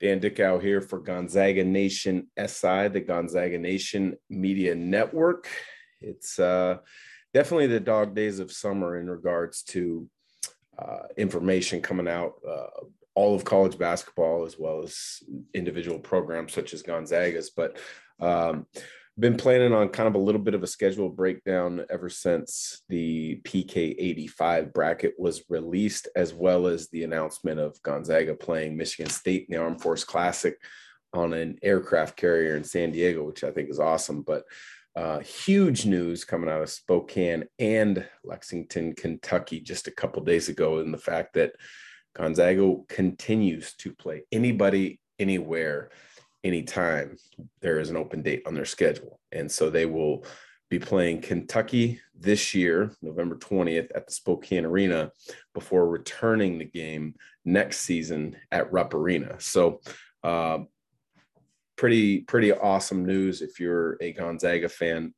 Dan Dickau here for Gonzaga Nation SI, the Gonzaga Nation Media Network. It's uh, definitely the dog days of summer in regards to uh, information coming out, uh, all of college basketball, as well as individual programs such as Gonzaga's. But um, been planning on kind of a little bit of a schedule breakdown ever since the PK 85 bracket was released, as well as the announcement of Gonzaga playing Michigan State in the Armed Force Classic on an aircraft carrier in San Diego, which I think is awesome. But uh, huge news coming out of Spokane and Lexington, Kentucky, just a couple days ago, in the fact that Gonzaga continues to play anybody, anywhere anytime there is an open date on their schedule. And so they will be playing Kentucky this year, November 20th, at the Spokane Arena before returning the game next season at Rupp Arena. So, uh, pretty, pretty awesome news if you're a Gonzaga fan.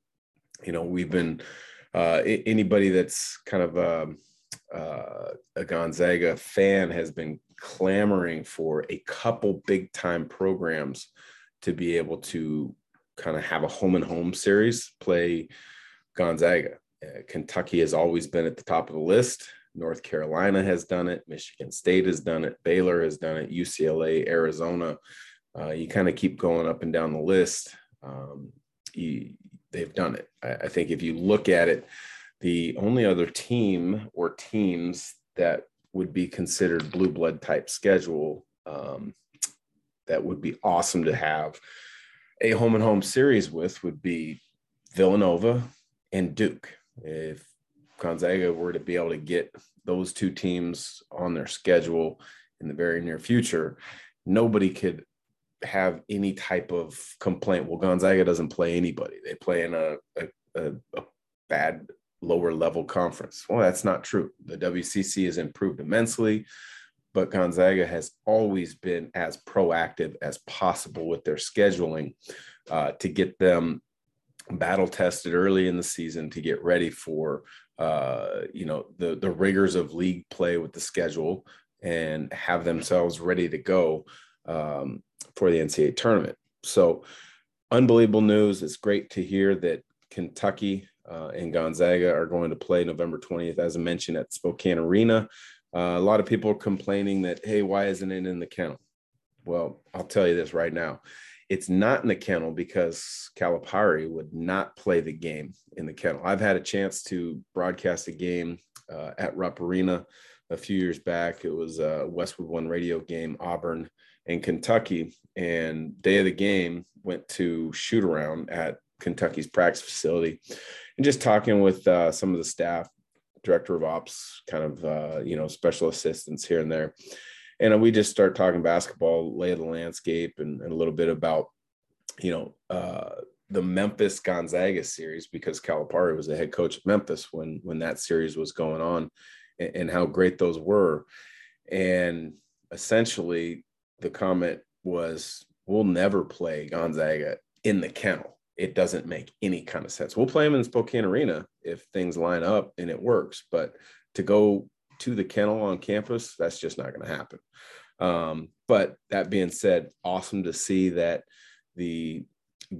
You know, we've been, uh, anybody that's kind of um, uh, a Gonzaga fan has been clamoring for a couple big time programs to be able to kind of have a home and home series play Gonzaga. Uh, Kentucky has always been at the top of the list. North Carolina has done it. Michigan State has done it. Baylor has done it. UCLA, Arizona. Uh, you kind of keep going up and down the list. Um, you, they've done it. I, I think if you look at it, the only other team or teams that would be considered blue blood type schedule um, that would be awesome to have a home and home series with would be Villanova and Duke. If Gonzaga were to be able to get those two teams on their schedule in the very near future, nobody could have any type of complaint. Well, Gonzaga doesn't play anybody. They play in a, a, a, a bad lower level conference. Well, that's not true. The WCC has improved immensely, but Gonzaga has always been as proactive as possible with their scheduling uh, to get them battle tested early in the season to get ready for uh, you know the the rigors of league play with the schedule and have themselves ready to go um, for the NCAA tournament. So unbelievable news. It's great to hear that Kentucky uh, and Gonzaga are going to play November 20th, as I mentioned, at Spokane Arena. Uh, a lot of people are complaining that, hey, why isn't it in the kennel? Well, I'll tell you this right now. It's not in the kennel because Calipari would not play the game in the kennel. I've had a chance to broadcast a game uh, at Rupp Arena a few years back. It was a Westwood One radio game, Auburn and Kentucky. And day of the game went to shoot around at Kentucky's practice facility and just talking with uh, some of the staff, director of ops, kind of, uh, you know, special assistants here and there. And we just start talking basketball, lay of the landscape, and, and a little bit about, you know, uh, the Memphis Gonzaga series because Calipari was the head coach of Memphis when when that series was going on, and, and how great those were. And essentially, the comment was, "We'll never play Gonzaga in the kennel." It doesn't make any kind of sense. We'll play them in Spokane Arena if things line up and it works, but to go to the kennel on campus, that's just not going to happen. Um, but that being said, awesome to see that the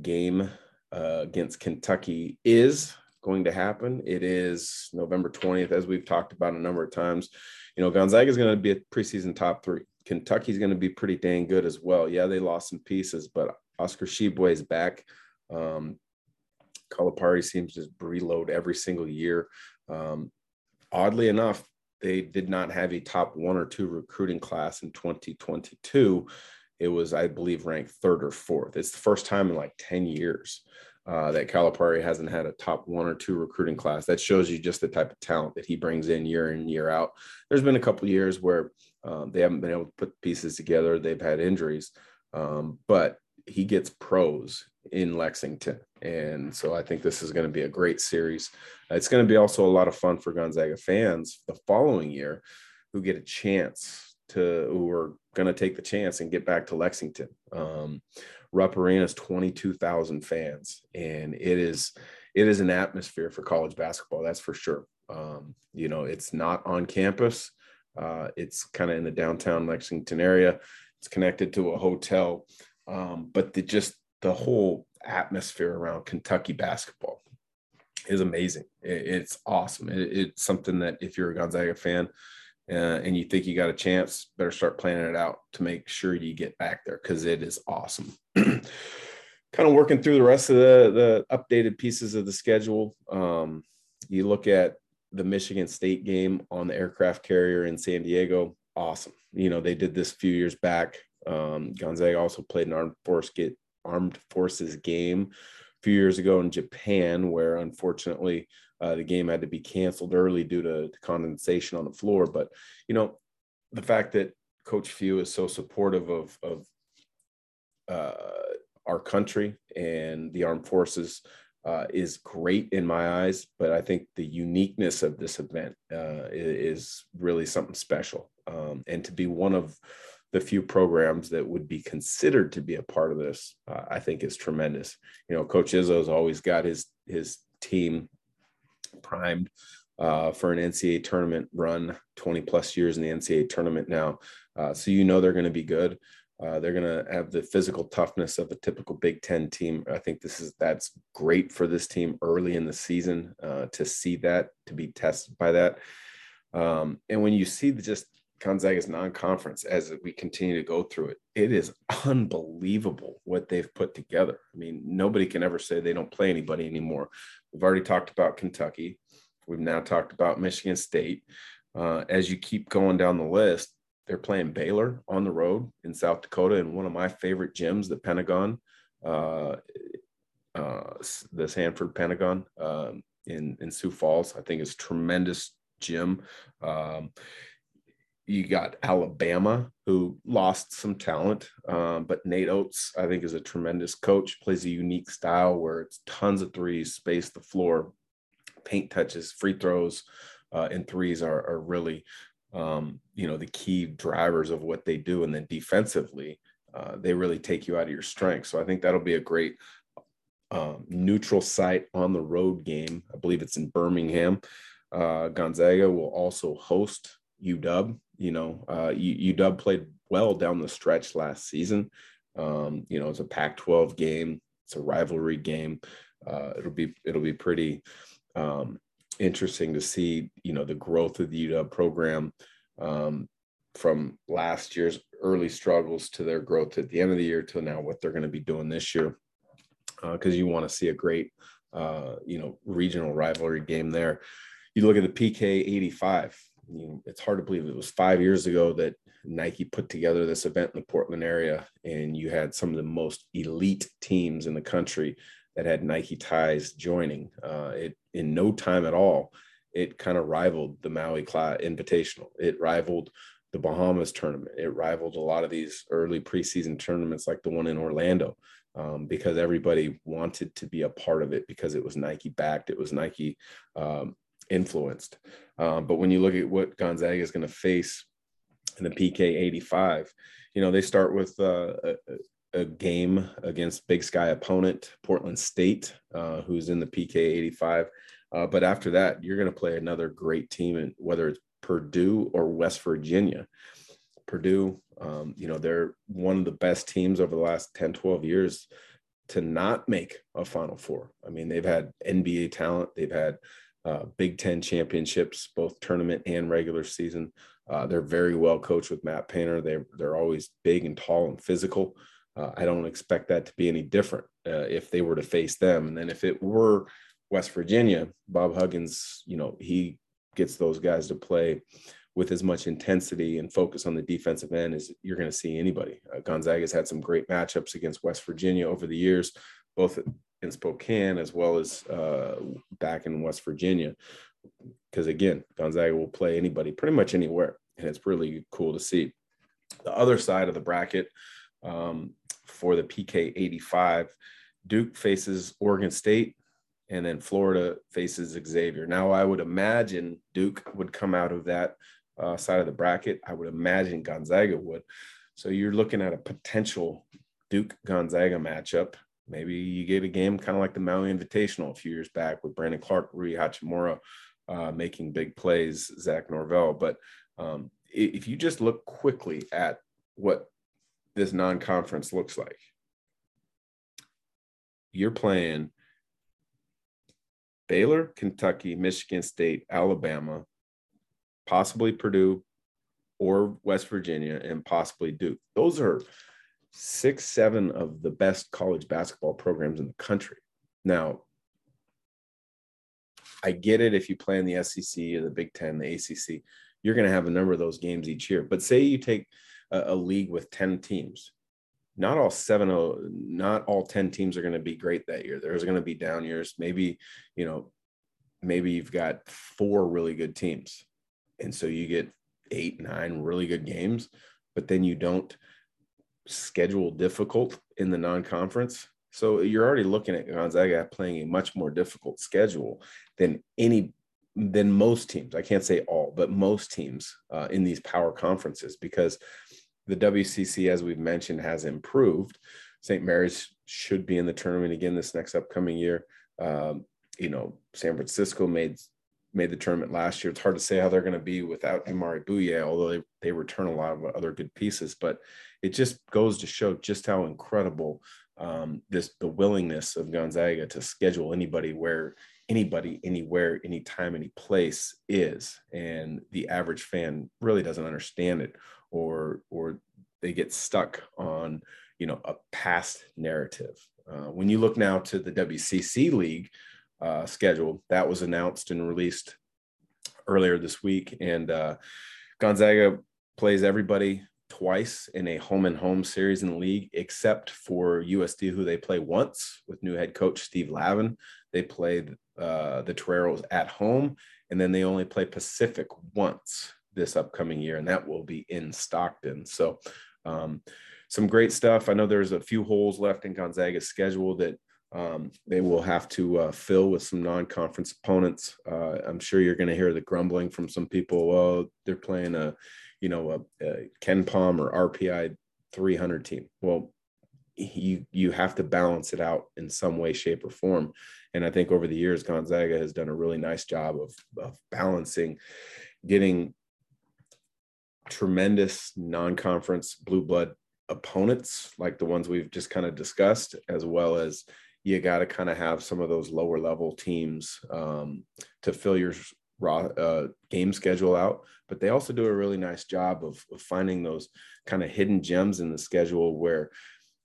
game uh, against Kentucky is going to happen. It is November 20th, as we've talked about a number of times. You know, Gonzaga is going to be a preseason top three. Kentucky's going to be pretty dang good as well. Yeah, they lost some pieces, but Oscar Tshiebwe is back. Um, Calipari seems to reload every single year. Um, oddly enough, they did not have a top one or two recruiting class in 2022. It was, I believe, ranked third or fourth. It's the first time in like 10 years uh, that Calipari hasn't had a top one or two recruiting class. That shows you just the type of talent that he brings in year in, year out. There's been a couple years where um, they haven't been able to put pieces together. They've had injuries, um, but he gets pros in Lexington. And so I think this is going to be a great series. It's going to be also a lot of fun for Gonzaga fans the following year who get a chance to, who are going to take the chance and get back to Lexington. Um, Rupp Arena is 22,000 fans, and it is, it is an atmosphere for college basketball. That's for sure. Um, you know, it's not on campus. Uh, it's kind of in the downtown Lexington area It's connected to a hotel, um, but the just the whole atmosphere around Kentucky basketball is amazing. It, it's awesome. It, it's something that if you're a Gonzaga fan uh, and you think you got a chance, better start planning it out to make sure you get back there because it is awesome. kind of working through the rest of the the updated pieces of the schedule. Um, you look at the Michigan State game on the aircraft carrier in San Diego. Awesome. You know, they did this a few years back. Um, Gonzaga also played an armed force get armed forces game a few years ago in Japan, where unfortunately uh, the game had to be canceled early due to, to condensation on the floor. But you know, the fact that Coach Few is so supportive of of uh, our country and the armed forces uh, is great in my eyes, but I think the uniqueness of this event uh, is really something special. Um, and to be one of the few programs that would be considered to be a part of this, uh, I think is tremendous. You know, Coach Izzo's always got his his team primed uh, for an NCAA tournament run, 20 plus years in the NCAA tournament now. Uh, so you know they're going to be good. Uh, they're going to have the physical toughness of a typical Big Ten team. I think this is that's great for this team early in the season uh, to see that to be tested by that. Um, and when you see just Gonzaga's non-conference as we continue to go through it, it is unbelievable what they've put together. I mean, nobody can ever say they don't play anybody anymore. We've already talked about Kentucky. We've now talked about Michigan State. Uh, as you keep going down the list, they're playing Baylor on the road in South Dakota in one of my favorite gyms, the Pentagon, uh, uh, the Sanford Pentagon um, in in Sioux Falls. I think it's tremendous gym. Um, you got Alabama, who lost some talent, um, but Nate Oats, I think, is a tremendous coach. Plays a unique style where it's tons of threes, space the floor, paint touches, free throws, uh, and threes are, are really um, you know, the key drivers of what they do. And then defensively, uh, they really take you out of your strength. So I think that'll be a great um, neutral site on the road game. I believe it's in Birmingham. Uh, Gonzaga will also host UW. You know, uh, UW played well down the stretch last season. Um, you know, it's a Pac-12 game. It's a rivalry game. Uh, it'll be it'll be pretty um, interesting to see, you know, the growth of the UW program um, from last year's early struggles to their growth at the end of the year to now what they're going to be doing this year. Because uh, you want to see a great, uh, you know, regional rivalry game there. You look at the PK 85. You know, it's hard to believe it was five years ago that Nike put together this event in the Portland area, and you had some of the most elite teams in the country that had Nike ties joining. Uh, it in no time at all, it kind of rivaled the Maui Class Invitational. It rivaled the Bahamas tournament. It rivaled a lot of these early preseason tournaments, like the one in Orlando, um, because everybody wanted to be a part of it because it was Nike backed, it was Nike um, influenced. Um, but when you look at what Gonzaga is going to face in the PK 85, you know, they start with uh, a, a game against Big Sky opponent Portland State, uh, who's in the PK 85. Uh, but after that, you're going to play another great team, whether it's Purdue or West Virginia. Purdue, um, you know, they're one of the best teams over the last 10, 12 years to not make a Final Four. I mean, they've had NBA talent, they've had uh, Big Ten championships, both tournament and regular season. Uh, they're very well coached with Matt Painter. They they're always big and tall and physical. Uh, I don't expect that to be any different uh, if they were to face them. And then if it were West Virginia, Bob Huggins, you know, he gets those guys to play with as much intensity and focus on the defensive end as you're going to see anybody. Uh, Gonzaga's had some great matchups against West Virginia over the years, both in Spokane as well as uh, back in West Virginia. Because again, Gonzaga will play anybody pretty much anywhere, and it's really cool to see. The other side of the bracket, um, for the PK 85. Duke faces Oregon State, and then Florida faces Xavier. Now, I would imagine Duke would come out of that uh, side of the bracket. I would imagine Gonzaga would. So you're looking at a potential Duke Gonzaga matchup. Maybe you get a game kind of like the Maui Invitational a few years back with Brandon Clarke, Rui Hachimura uh, making big plays, Zach Norvell. But um, if you just look quickly at what this non-conference looks like. You're playing Baylor, Kentucky, Michigan State, Alabama, possibly Purdue or West Virginia, and possibly Duke. Those are six, seven of the best college basketball programs in the country. Now, I get it if you play in the SEC or the Big Ten, the ACC, you're going to have a number of those games each year. But say you take a, a league with 10 teams, not all seven, oh, not all 10 teams are going to be great that year. There's going to be down years. Maybe, you know, maybe you've got four really good teams. And so you get eight, nine really good games, but then you don't schedule difficult in the non conference. So you're already looking at Gonzaga playing a much more difficult schedule than any than most teams. I can't say all, but most teams uh, in these power conferences because the WCC, as we've mentioned, has improved. St. Mary's should be in the tournament again this next upcoming year. Um, you know, San Francisco made made the tournament last year. It's hard to say how they're going to be without Imari Bouyea, although they, they return a lot of other good pieces. But it just goes to show just how incredible um, this the willingness of Gonzaga to schedule anybody where anybody anywhere anytime any place is. And the average fan really doesn't understand it or or they get stuck on you know a past narrative. Uh, when you look now to the wcc league uh, schedule that was announced and released earlier this week. And uh, gonzaga plays everybody twice in a home and home series in the league, except for USD, who they play once with new head coach Steve Lavin. They played uh, the Toreros at home, and then they only play Pacific once this upcoming year, and that will be in Stockton. So, um, some great stuff. I know there's a few holes left in Gonzaga's schedule that um, they will have to uh, fill with some non-conference opponents. Uh, I'm sure you're going to hear the grumbling from some people. Well, they're playing a you know, a, a Palm or RPI 300 team. Well, you you have to balance it out in some way, shape, or form. And I think over the years, Gonzaga has done a really nice job of, of balancing, getting tremendous non-conference blue blood opponents like the ones we've just kind of discussed, as well as you got to kind of have some of those lower level teams um, to fill your raw uh, game schedule out, but they also do a really nice job of, of finding those kind of hidden gems in the schedule where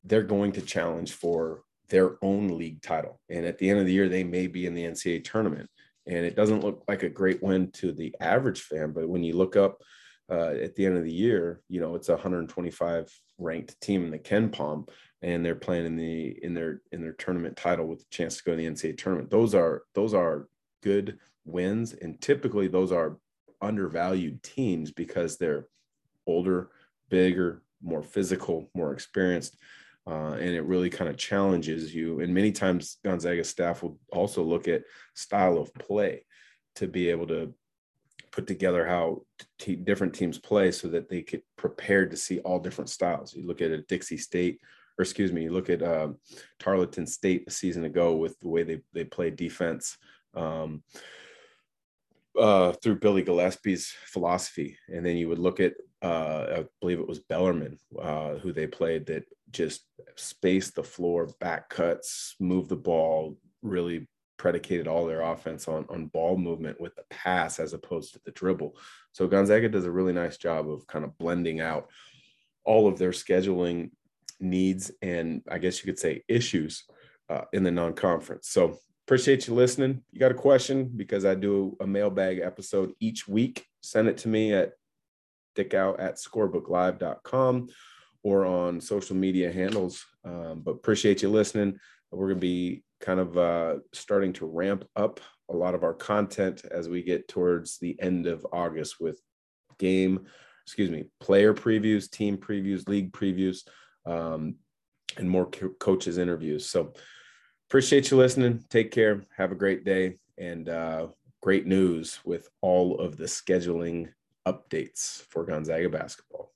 they're going to challenge for their own league title. And at the end of the year, they may be in the NCAA tournament. And it doesn't look like a great win to the average fan, but when you look up uh, at the end of the year, you know it's a 125 ranked team in the KenPom, and they're playing in the in their in their tournament title with a chance to go to the NCAA tournament. Those are those are good wins. And typically those are undervalued teams because they're older, bigger, more physical, more experienced. Uh, and it really kind of challenges you. And many times Gonzaga staff will also look at style of play to be able to put together how t- different teams play so that they get prepared to see all different styles. You look at a Dixie State, or excuse me, you look at um, Tarleton State a season ago with the way they, they play defense. Um, uh, through Billy Gillispie's philosophy, and then you would look at uh, I believe it was Bellarmine uh, who they played that just spaced the floor, back cuts, moved the ball, really predicated all their offense on on ball movement with the pass as opposed to the dribble. So Gonzaga does a really nice job of kind of blending out all of their scheduling needs and I guess you could say issues uh, in the non-conference. So Appreciate you listening. You got a question because I do a mailbag episode each week. Send it to me at dickau at scorebooklive.com or on social media handles. Um, but appreciate you listening. We're going to be kind of uh, starting to ramp up a lot of our content as we get towards the end of August with game, excuse me, player previews, team previews, league previews, um, and more co- coaches interviews. So appreciate you listening. Take care. Have a great day and uh, great news with all of the scheduling updates for Gonzaga basketball.